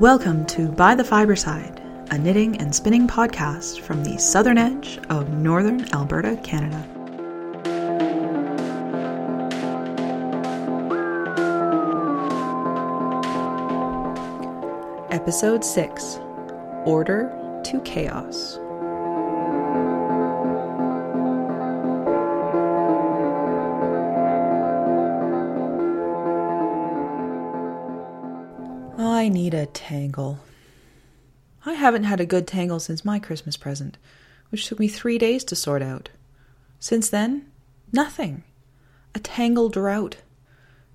Welcome to By the Fiberside, a knitting and spinning podcast from the southern edge of northern Alberta, Canada. Episode 6 Order to Chaos. A tangle. I haven't had a good tangle since my Christmas present, which took me three days to sort out. Since then, nothing. A tangle drought.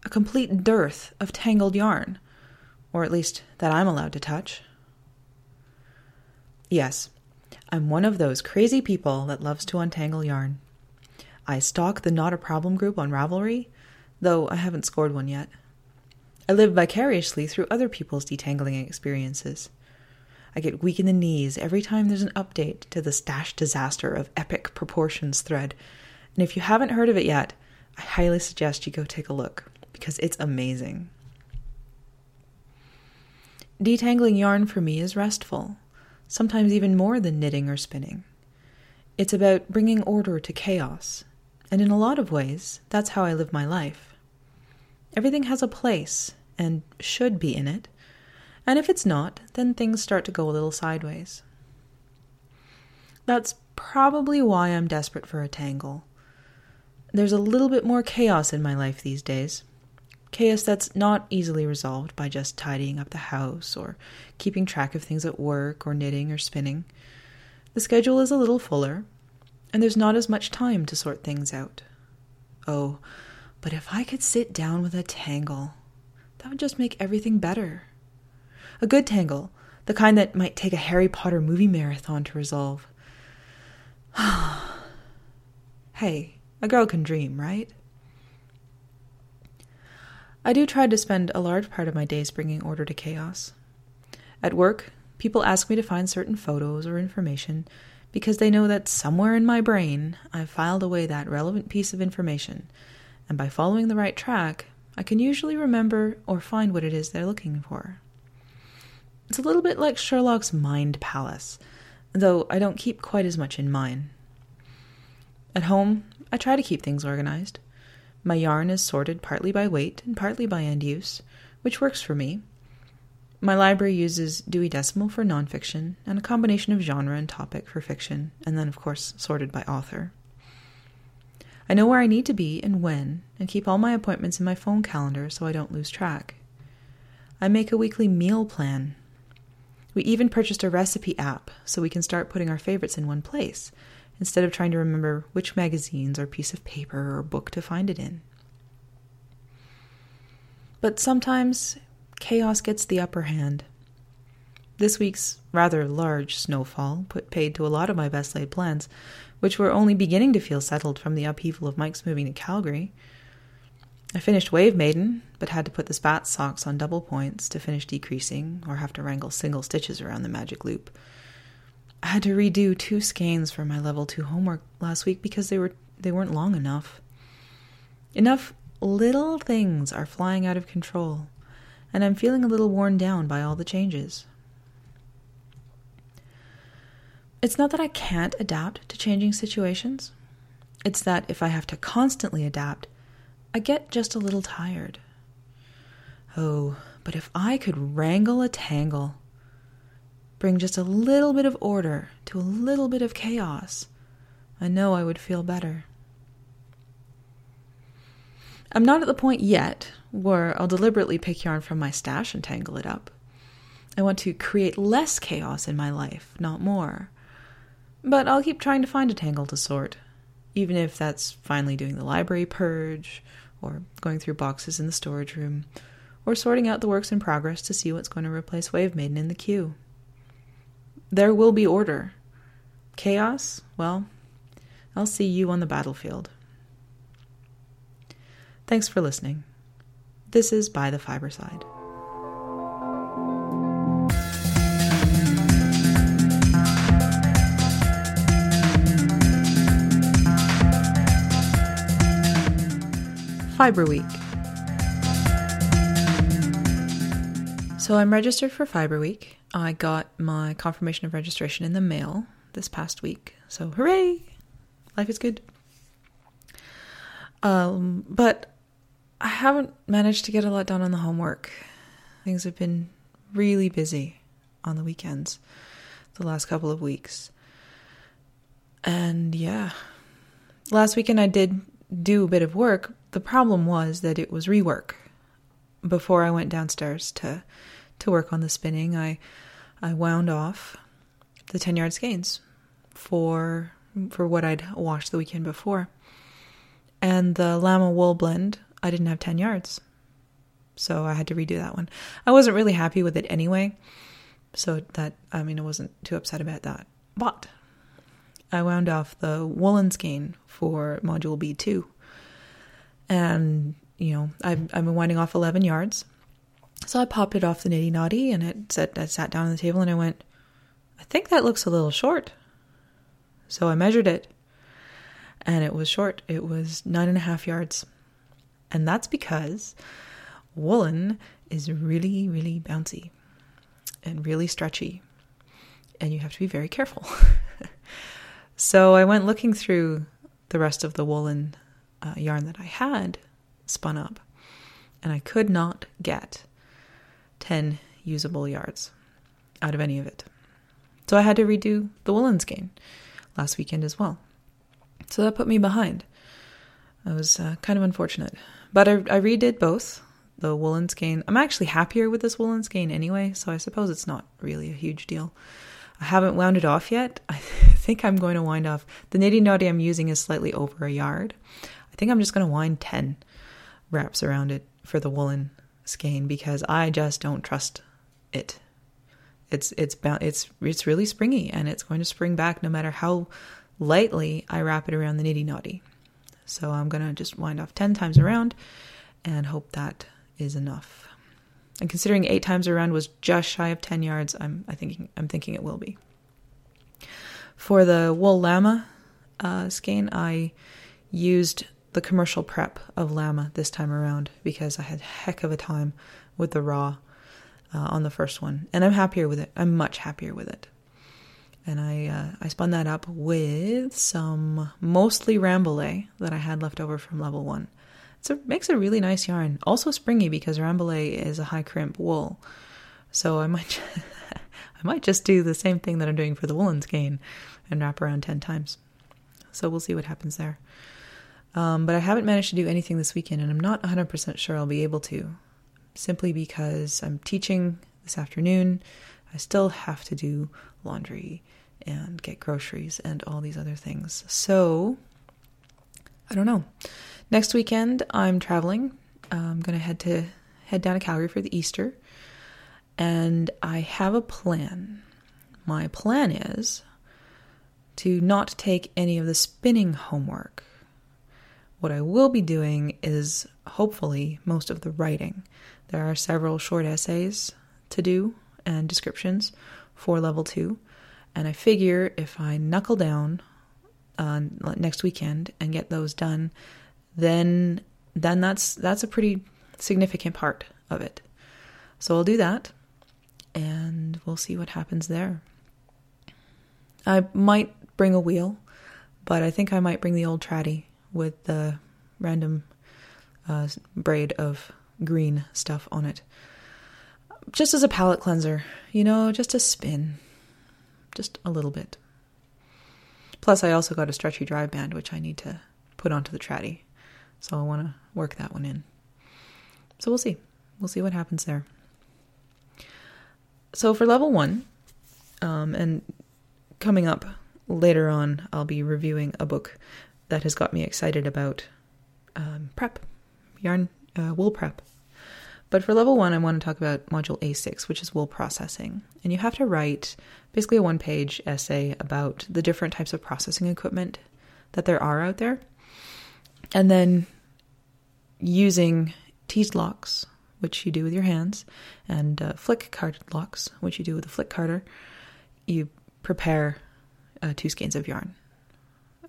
A complete dearth of tangled yarn. Or at least that I'm allowed to touch. Yes, I'm one of those crazy people that loves to untangle yarn. I stalk the Not a Problem group on Ravelry, though I haven't scored one yet. I live vicariously through other people's detangling experiences. I get weak in the knees every time there's an update to the stash disaster of epic proportions thread. And if you haven't heard of it yet, I highly suggest you go take a look because it's amazing. Detangling yarn for me is restful, sometimes even more than knitting or spinning. It's about bringing order to chaos, and in a lot of ways, that's how I live my life. Everything has a place, and should be in it. And if it's not, then things start to go a little sideways. That's probably why I'm desperate for a tangle. There's a little bit more chaos in my life these days. Chaos that's not easily resolved by just tidying up the house or keeping track of things at work or knitting or spinning. The schedule is a little fuller, and there's not as much time to sort things out. Oh, but if I could sit down with a tangle that would just make everything better. A good tangle, the kind that might take a Harry Potter movie marathon to resolve. hey, a girl can dream, right? I do try to spend a large part of my days bringing order to chaos. At work, people ask me to find certain photos or information because they know that somewhere in my brain I've filed away that relevant piece of information, and by following the right track, I can usually remember or find what it is they're looking for. It's a little bit like Sherlock's mind palace, though I don't keep quite as much in mine. At home, I try to keep things organized. My yarn is sorted partly by weight and partly by end use, which works for me. My library uses Dewey Decimal for nonfiction and a combination of genre and topic for fiction, and then, of course, sorted by author. I know where I need to be and when, and keep all my appointments in my phone calendar so I don't lose track. I make a weekly meal plan. We even purchased a recipe app so we can start putting our favorites in one place instead of trying to remember which magazines or piece of paper or book to find it in. But sometimes chaos gets the upper hand. This week's rather large snowfall put paid to a lot of my best laid plans, which were only beginning to feel settled from the upheaval of Mike's moving to Calgary. I finished Wave Maiden, but had to put the spat socks on double points to finish decreasing, or have to wrangle single stitches around the magic loop. I had to redo two skeins for my level two homework last week because they were they weren't long enough. Enough little things are flying out of control, and I'm feeling a little worn down by all the changes. It's not that I can't adapt to changing situations. It's that if I have to constantly adapt, I get just a little tired. Oh, but if I could wrangle a tangle, bring just a little bit of order to a little bit of chaos, I know I would feel better. I'm not at the point yet where I'll deliberately pick yarn from my stash and tangle it up. I want to create less chaos in my life, not more. But I'll keep trying to find a tangle to sort, even if that's finally doing the library purge, or going through boxes in the storage room, or sorting out the works in progress to see what's going to replace Wave Maiden in the queue. There will be order. Chaos? Well, I'll see you on the battlefield. Thanks for listening. This is By the Fiberside. Fiber Week. So I'm registered for Fiber Week. I got my confirmation of registration in the mail this past week. So hooray! Life is good. Um, but I haven't managed to get a lot done on the homework. Things have been really busy on the weekends the last couple of weeks. And yeah, last weekend I did do a bit of work. The problem was that it was rework. Before I went downstairs to to work on the spinning, I I wound off the 10 yard skeins for for what I'd washed the weekend before. And the llama wool blend, I didn't have 10 yards. So I had to redo that one. I wasn't really happy with it anyway. So that I mean I wasn't too upset about that. But I wound off the woolen skein for module B2. And, you know, I've, I've been winding off 11 yards. So I popped it off the niddy noddy and it said, I sat down on the table and I went, I think that looks a little short. So I measured it and it was short. It was nine and a half yards. And that's because woolen is really, really bouncy and really stretchy. And you have to be very careful. so I went looking through the rest of the woolen uh, yarn that I had spun up, and I could not get 10 usable yards out of any of it. So I had to redo the woolen skein last weekend as well. So that put me behind. I was uh, kind of unfortunate. But I, I redid both the woolen skein. I'm actually happier with this woolen skein anyway, so I suppose it's not really a huge deal. I haven't wound it off yet. I think I'm going to wind off. The niddy noddy I'm using is slightly over a yard. Think I'm just going to wind 10 wraps around it for the woolen skein because I just don't trust it. It's it's it's it's really springy and it's going to spring back no matter how lightly I wrap it around the niddy noddy. So I'm going to just wind off 10 times around and hope that is enough. And considering 8 times around was just shy of 10 yards, I'm I thinking I'm thinking it will be. For the wool llama uh, skein, I used the commercial prep of llama this time around because I had heck of a time with the raw uh, on the first one, and I'm happier with it. I'm much happier with it. And I uh, I spun that up with some mostly Rambouillet that I had left over from level one. it makes a really nice yarn, also springy because Rambouillet is a high crimp wool. So I might I might just do the same thing that I'm doing for the woolen skein and wrap around ten times. So we'll see what happens there. Um, but I haven't managed to do anything this weekend, and I'm not 100% sure I'll be able to, simply because I'm teaching this afternoon. I still have to do laundry and get groceries and all these other things. So, I don't know. Next weekend, I'm traveling. I'm going to head to head down to Calgary for the Easter, and I have a plan. My plan is to not take any of the spinning homework what I will be doing is hopefully most of the writing. There are several short essays to do and descriptions for level two. And I figure if I knuckle down uh, next weekend and get those done, then then that's that's a pretty significant part of it. So I'll do that, and we'll see what happens there. I might bring a wheel, but I think I might bring the old traddy with the random uh, braid of green stuff on it. Just as a palate cleanser, you know, just a spin. Just a little bit. Plus, I also got a stretchy drive band, which I need to put onto the traddy. So I want to work that one in. So we'll see. We'll see what happens there. So for level one, um, and coming up later on, I'll be reviewing a book that has got me excited about um, prep, yarn, uh, wool prep. But for level one, I want to talk about module A6, which is wool processing. And you have to write basically a one page essay about the different types of processing equipment that there are out there. And then using teased locks, which you do with your hands, and uh, flick carded locks, which you do with a flick carder, you prepare uh, two skeins of yarn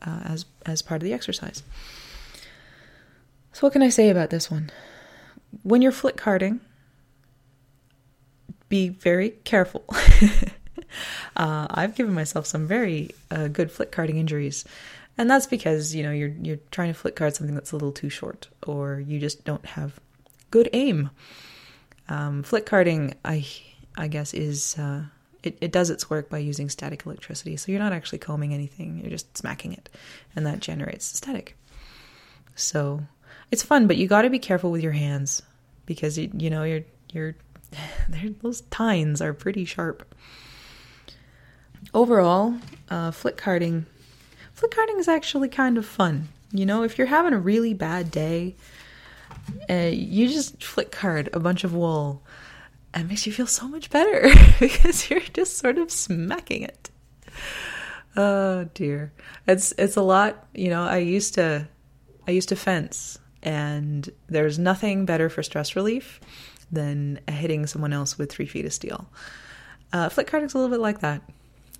uh, as as part of the exercise. So what can I say about this one? When you're flick carding, be very careful. uh, I've given myself some very uh, good flick carding injuries, and that's because you know you're you're trying to flick card something that's a little too short, or you just don't have good aim. Um, flick carding, I I guess, is uh, it, it does its work by using static electricity. So you're not actually combing anything; you're just smacking it, and that generates static. So it's fun, but you got to be careful with your hands because you you know you're you're those tines are pretty sharp. Overall, uh, flick carding, flick carding is actually kind of fun. You know, if you're having a really bad day, uh, you just flick card a bunch of wool, and makes you feel so much better because you're just sort of smacking it. Oh dear, it's it's a lot. You know, I used to, I used to fence, and there's nothing better for stress relief than hitting someone else with three feet of steel. Uh, flick carding's a little bit like that.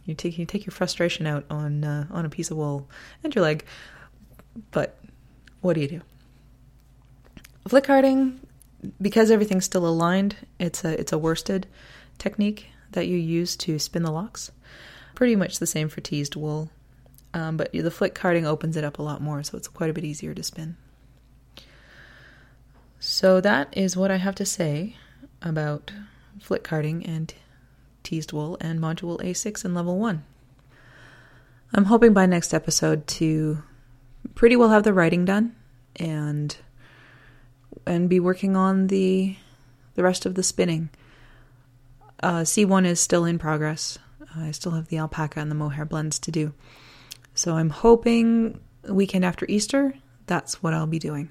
You take you take your frustration out on uh, on a piece of wool and your leg, but what do you do? Flick carding, because everything's still aligned, it's a it's a worsted technique that you use to spin the locks. Pretty much the same for teased wool, um, but the flick carding opens it up a lot more, so it's quite a bit easier to spin. So that is what I have to say about flick carding and teased wool and module A6 in level 1. I'm hoping by next episode to pretty well have the writing done and and be working on the the rest of the spinning. Uh, C1 is still in progress. I still have the alpaca and the mohair blends to do. So I'm hoping weekend after Easter, that's what I'll be doing.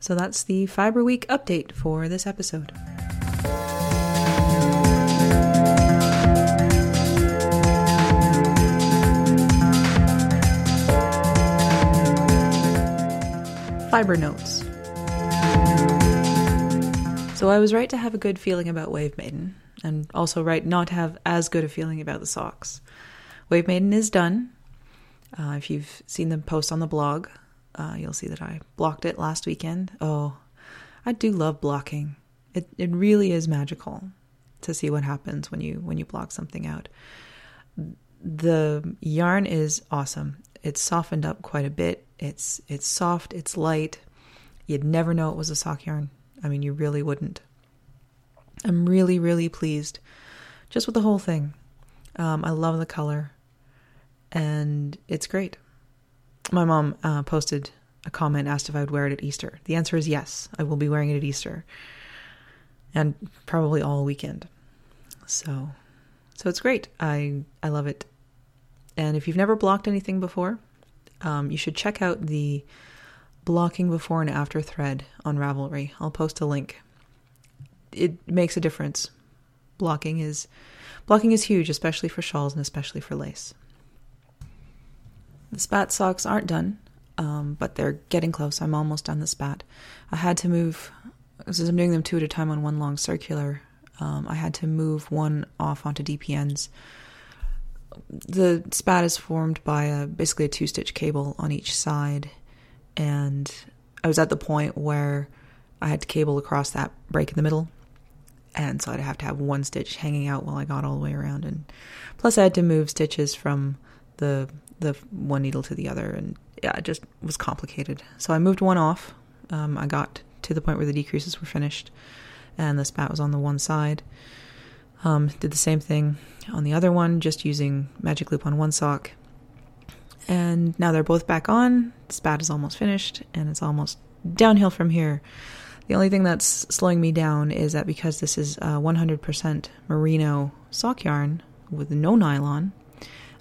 So that's the Fiber Week update for this episode. Fiber notes. So I was right to have a good feeling about Wave Maiden, and also right not to have as good a feeling about the socks. Wave Maiden is done. Uh, if you've seen the post on the blog, uh, you'll see that I blocked it last weekend. Oh, I do love blocking. It it really is magical to see what happens when you when you block something out. The yarn is awesome. It's softened up quite a bit. It's it's soft. It's light. You'd never know it was a sock yarn. I mean, you really wouldn't. I'm really really pleased, just with the whole thing. Um, I love the color, and it's great my mom uh, posted a comment, asked if I would wear it at Easter. The answer is yes, I will be wearing it at Easter, and probably all weekend. So, so it's great. I I love it. And if you've never blocked anything before, um, you should check out the blocking before and after thread on Ravelry. I'll post a link. It makes a difference. Blocking is blocking is huge, especially for shawls and especially for lace. The spat socks aren't done, um, but they're getting close. I'm almost done the spat. I had to move, because I'm doing them two at a time on one long circular, um, I had to move one off onto DPNs. The spat is formed by a, basically a two stitch cable on each side, and I was at the point where I had to cable across that break in the middle, and so I'd have to have one stitch hanging out while I got all the way around, and plus I had to move stitches from the the one needle to the other, and yeah, it just was complicated. So I moved one off. Um, I got to the point where the decreases were finished, and the spat was on the one side. Um, did the same thing on the other one, just using magic loop on one sock. And now they're both back on. Spat is almost finished, and it's almost downhill from here. The only thing that's slowing me down is that because this is 100% merino sock yarn with no nylon,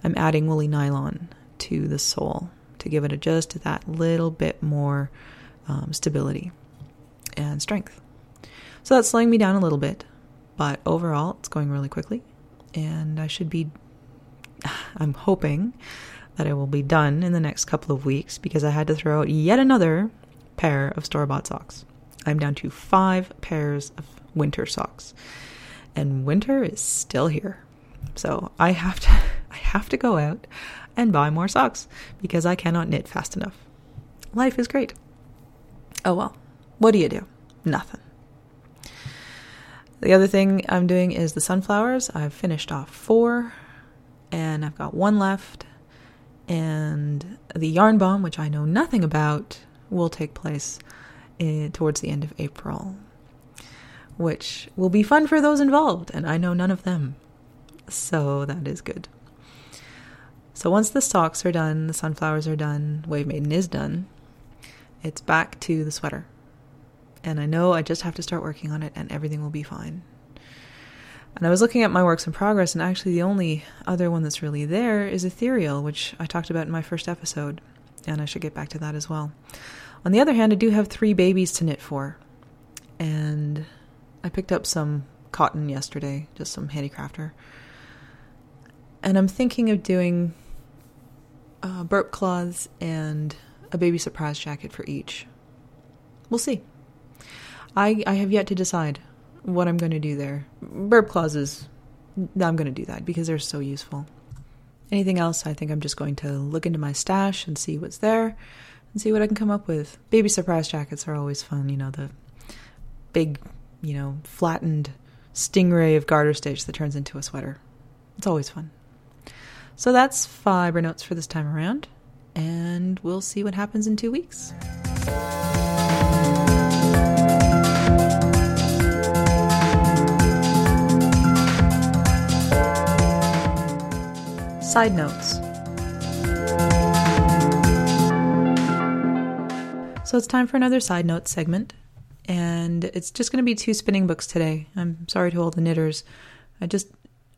I'm adding woolly nylon to the sole to give it a, just that little bit more um, stability and strength. So that's slowing me down a little bit, but overall it's going really quickly, and I should be. I'm hoping that I will be done in the next couple of weeks because I had to throw out yet another pair of store bought socks. I'm down to five pairs of winter socks, and winter is still here. So I have to I have to go out and buy more socks because I cannot knit fast enough. Life is great. Oh well. What do you do? Nothing. The other thing I'm doing is the sunflowers. I've finished off four, and I've got one left. And the yarn bomb, which I know nothing about, will take place in, towards the end of April, which will be fun for those involved, and I know none of them. So that is good. So once the socks are done, the sunflowers are done, Wave Maiden is done, it's back to the sweater and I know I just have to start working on it and everything will be fine. And I was looking at my works in progress, and actually, the only other one that's really there is Ethereal, which I talked about in my first episode, and I should get back to that as well. On the other hand, I do have three babies to knit for, and I picked up some cotton yesterday, just some handicrafter. And I'm thinking of doing uh, burp cloths and a baby surprise jacket for each. We'll see. I, I have yet to decide what I'm going to do there. Burp clauses, I'm going to do that because they're so useful. Anything else, I think I'm just going to look into my stash and see what's there and see what I can come up with. Baby surprise jackets are always fun, you know, the big, you know, flattened stingray of garter stitch that turns into a sweater. It's always fun. So that's fiber notes for this time around, and we'll see what happens in two weeks. Side notes. So it's time for another side Notes segment, and it's just going to be two spinning books today. I'm sorry to all the knitters. I just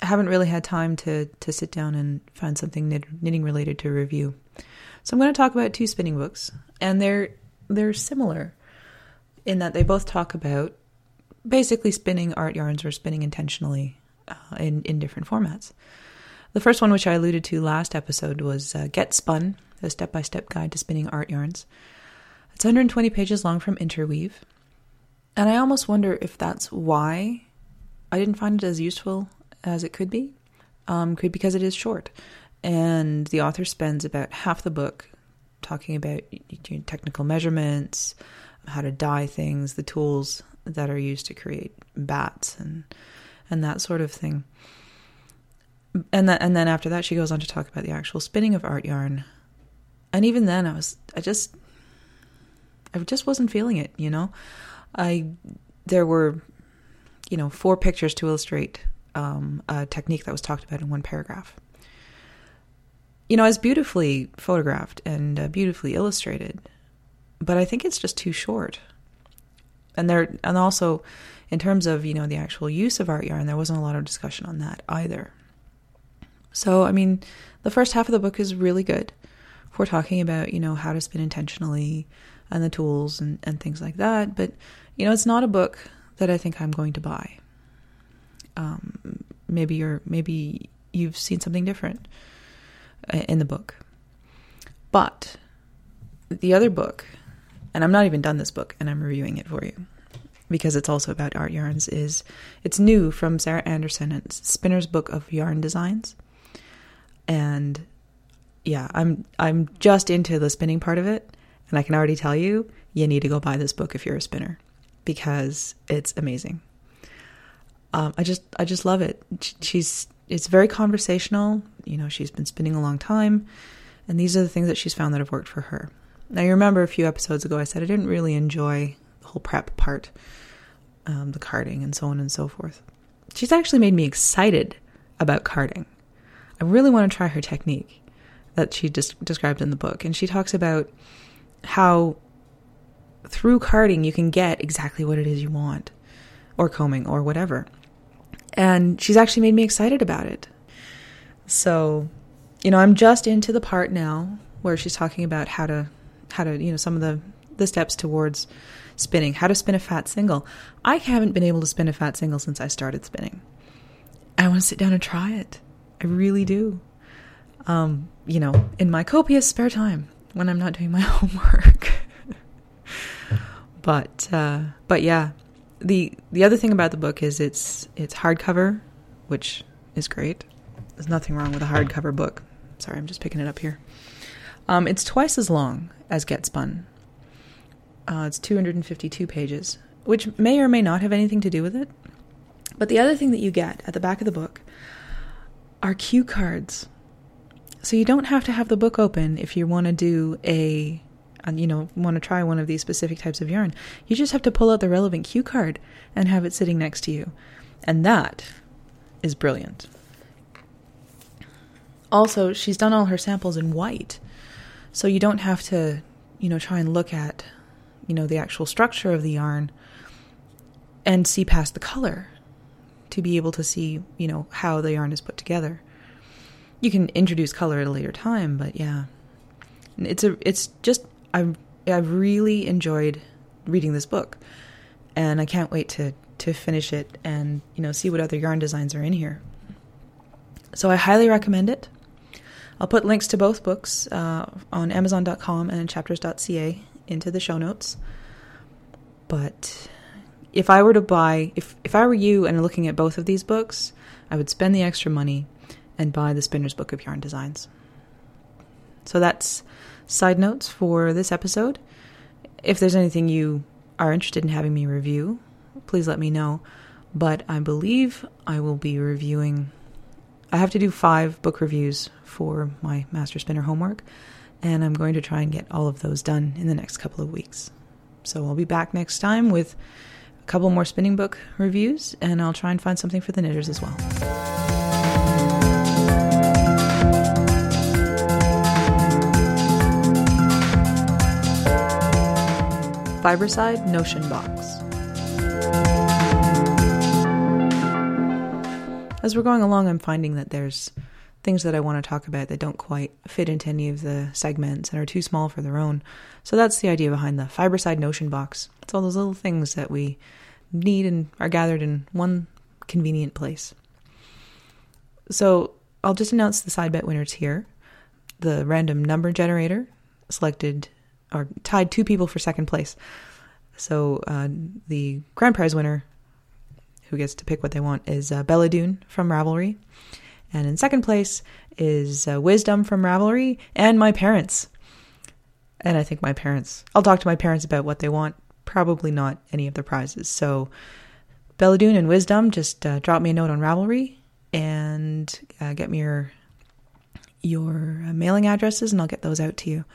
haven't really had time to to sit down and find something knit, knitting related to review. So I'm going to talk about two spinning books, and they're they're similar in that they both talk about basically spinning art yarns or spinning intentionally uh, in in different formats. The first one, which I alluded to last episode, was uh, Get Spun, a step by step guide to spinning art yarns. It's 120 pages long from Interweave. And I almost wonder if that's why I didn't find it as useful as it could be. Um, could because it is short. And the author spends about half the book talking about technical measurements, how to dye things, the tools that are used to create bats and and that sort of thing and then and then after that she goes on to talk about the actual spinning of art yarn. And even then i was i just i just wasn't feeling it you know? I there were you know four pictures to illustrate um, a technique that was talked about in one paragraph. You know it's beautifully photographed and uh, beautifully illustrated but i think it's just too short. And there and also in terms of you know the actual use of art yarn there wasn't a lot of discussion on that either so, I mean, the first half of the book is really good. We're talking about, you know, how to spin intentionally and the tools and, and things like that. But, you know, it's not a book that I think I'm going to buy. Um, maybe you're, maybe you've seen something different uh, in the book. But the other book, and I'm not even done this book, and I'm reviewing it for you because it's also about art yarns, is it's new from Sarah Anderson. It's Spinner's Book of Yarn Designs and yeah, I'm I'm just into the spinning part of it, and I can already tell you you need to go buy this book if you're a spinner because it's amazing. Um, I just I just love it. She's it's very conversational. You know, she's been spinning a long time, and these are the things that she's found that have worked for her. Now, you remember a few episodes ago I said I didn't really enjoy the whole prep part, um, the carding, and so on and so forth. She's actually made me excited about carding. I really want to try her technique that she just described in the book. And she talks about how through carding you can get exactly what it is you want, or combing, or whatever. And she's actually made me excited about it. So, you know, I'm just into the part now where she's talking about how to, how to, you know, some of the the steps towards spinning, how to spin a fat single. I haven't been able to spin a fat single since I started spinning. I want to sit down and try it. I really do. Um, you know, in my copious spare time when I'm not doing my homework. but uh, but yeah, the the other thing about the book is it's it's hardcover, which is great. There's nothing wrong with a hardcover book. Sorry, I'm just picking it up here. Um, it's twice as long as Get Spun. Uh, it's 252 pages, which may or may not have anything to do with it. But the other thing that you get at the back of the book are cue cards. So you don't have to have the book open if you want to do a, you know, want to try one of these specific types of yarn. You just have to pull out the relevant cue card and have it sitting next to you. And that is brilliant. Also, she's done all her samples in white. So you don't have to, you know, try and look at, you know, the actual structure of the yarn and see past the color to be able to see, you know, how the yarn is put together. You can introduce color at a later time, but yeah. It's a it's just I I've really enjoyed reading this book. And I can't wait to to finish it and, you know, see what other yarn designs are in here. So I highly recommend it. I'll put links to both books uh, on Amazon.com and chapters.ca into the show notes. But if I were to buy, if, if I were you and looking at both of these books, I would spend the extra money and buy the Spinner's Book of Yarn Designs. So that's side notes for this episode. If there's anything you are interested in having me review, please let me know. But I believe I will be reviewing I have to do five book reviews for my Master Spinner homework, and I'm going to try and get all of those done in the next couple of weeks. So I'll be back next time with couple more spinning book reviews, and I'll try and find something for the knitters as well. Fiberside Notion Box. as we're going along, I'm finding that there's things that I want to talk about that don't quite fit into any of the segments and are too small for their own. So that's the idea behind the Fiberside Notion box. It's all those little things that we need and are gathered in one convenient place. So I'll just announce the side bet winners here. The random number generator selected or tied two people for second place. So uh, the grand prize winner who gets to pick what they want, is uh, Belladune from Ravelry. And in second place is uh, Wisdom from Ravelry and my parents. And I think my parents, I'll talk to my parents about what they want, probably not any of the prizes. So Belladune and Wisdom, just uh, drop me a note on Ravelry and uh, get me your your uh, mailing addresses, and I'll get those out to you.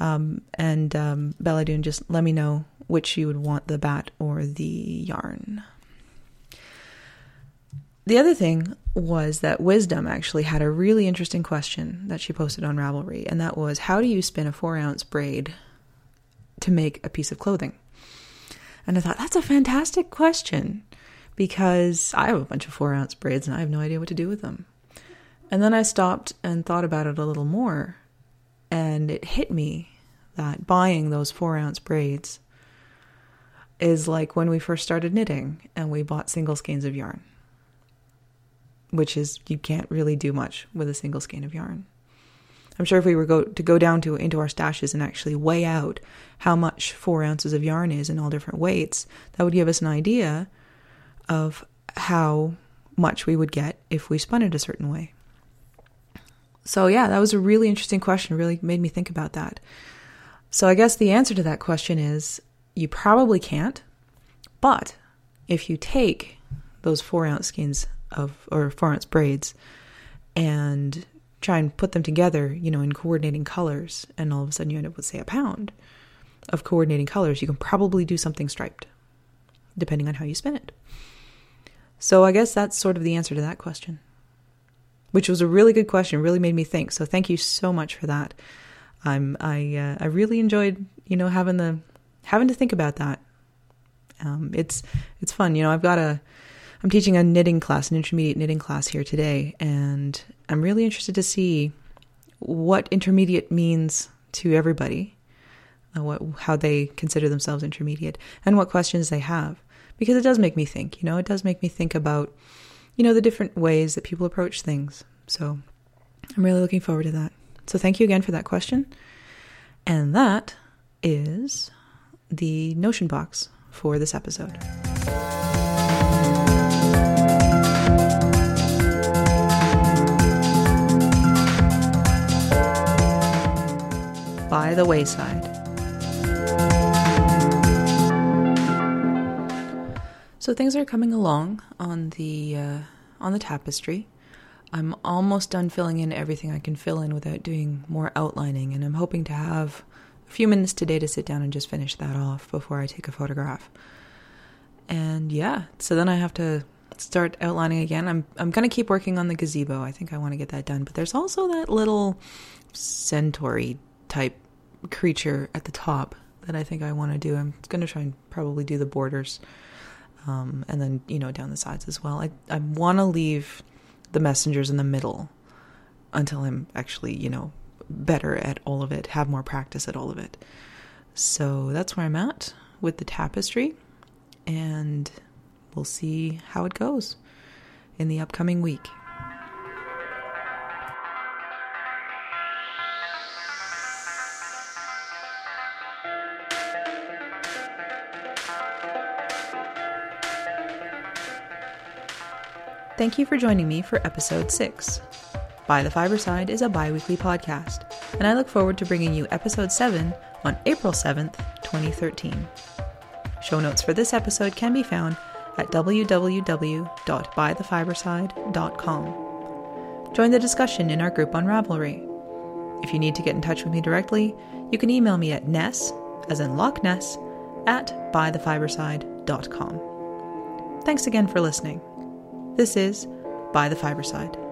Um, and um, Belladune, just let me know which you would want the bat or the yarn. The other thing was that Wisdom actually had a really interesting question that she posted on Ravelry, and that was how do you spin a four ounce braid to make a piece of clothing? And I thought, that's a fantastic question because I have a bunch of four ounce braids and I have no idea what to do with them. And then I stopped and thought about it a little more, and it hit me that buying those four ounce braids is like when we first started knitting and we bought single skeins of yarn which is you can't really do much with a single skein of yarn. I'm sure if we were go, to go down to into our stashes and actually weigh out how much four ounces of yarn is in all different weights, that would give us an idea of how much we would get if we spun it a certain way. So yeah, that was a really interesting question. Really made me think about that. So I guess the answer to that question is you probably can't, but if you take those four ounce skeins of or four ounce braids and try and put them together, you know, in coordinating colors, and all of a sudden you end up with say a pound of coordinating colors, you can probably do something striped, depending on how you spin it. So I guess that's sort of the answer to that question. Which was a really good question, really made me think. So thank you so much for that. I'm I uh, I really enjoyed you know having the having to think about that. Um, it's it's fun, you know. I've got a I'm teaching a knitting class, an intermediate knitting class here today, and I'm really interested to see what intermediate means to everybody, uh, what how they consider themselves intermediate, and what questions they have, because it does make me think. You know, it does make me think about, you know, the different ways that people approach things. So I'm really looking forward to that. So thank you again for that question, and that is the Notion box for this episode. By the wayside. So things are coming along on the uh, on the tapestry. I'm almost done filling in everything I can fill in without doing more outlining, and I'm hoping to have a few minutes today to sit down and just finish that off before I take a photograph. And yeah, so then I have to start outlining again. I'm I'm gonna keep working on the gazebo. I think I want to get that done. But there's also that little centauri type creature at the top that I think I want to do. I'm gonna try and probably do the borders um, and then you know down the sides as well. I I want to leave the messengers in the middle until I'm actually you know better at all of it, have more practice at all of it. So that's where I'm at with the tapestry, and we'll see how it goes in the upcoming week. Thank you for joining me for episode 6. By the Fiberside is a bi weekly podcast, and I look forward to bringing you episode 7 on April 7th, 2013. Show notes for this episode can be found at www.bythefiberside.com. Join the discussion in our group on Ravelry. If you need to get in touch with me directly, you can email me at ness, as in Loch Ness, at bythefiberside.com. Thanks again for listening. This is By the Fiberside.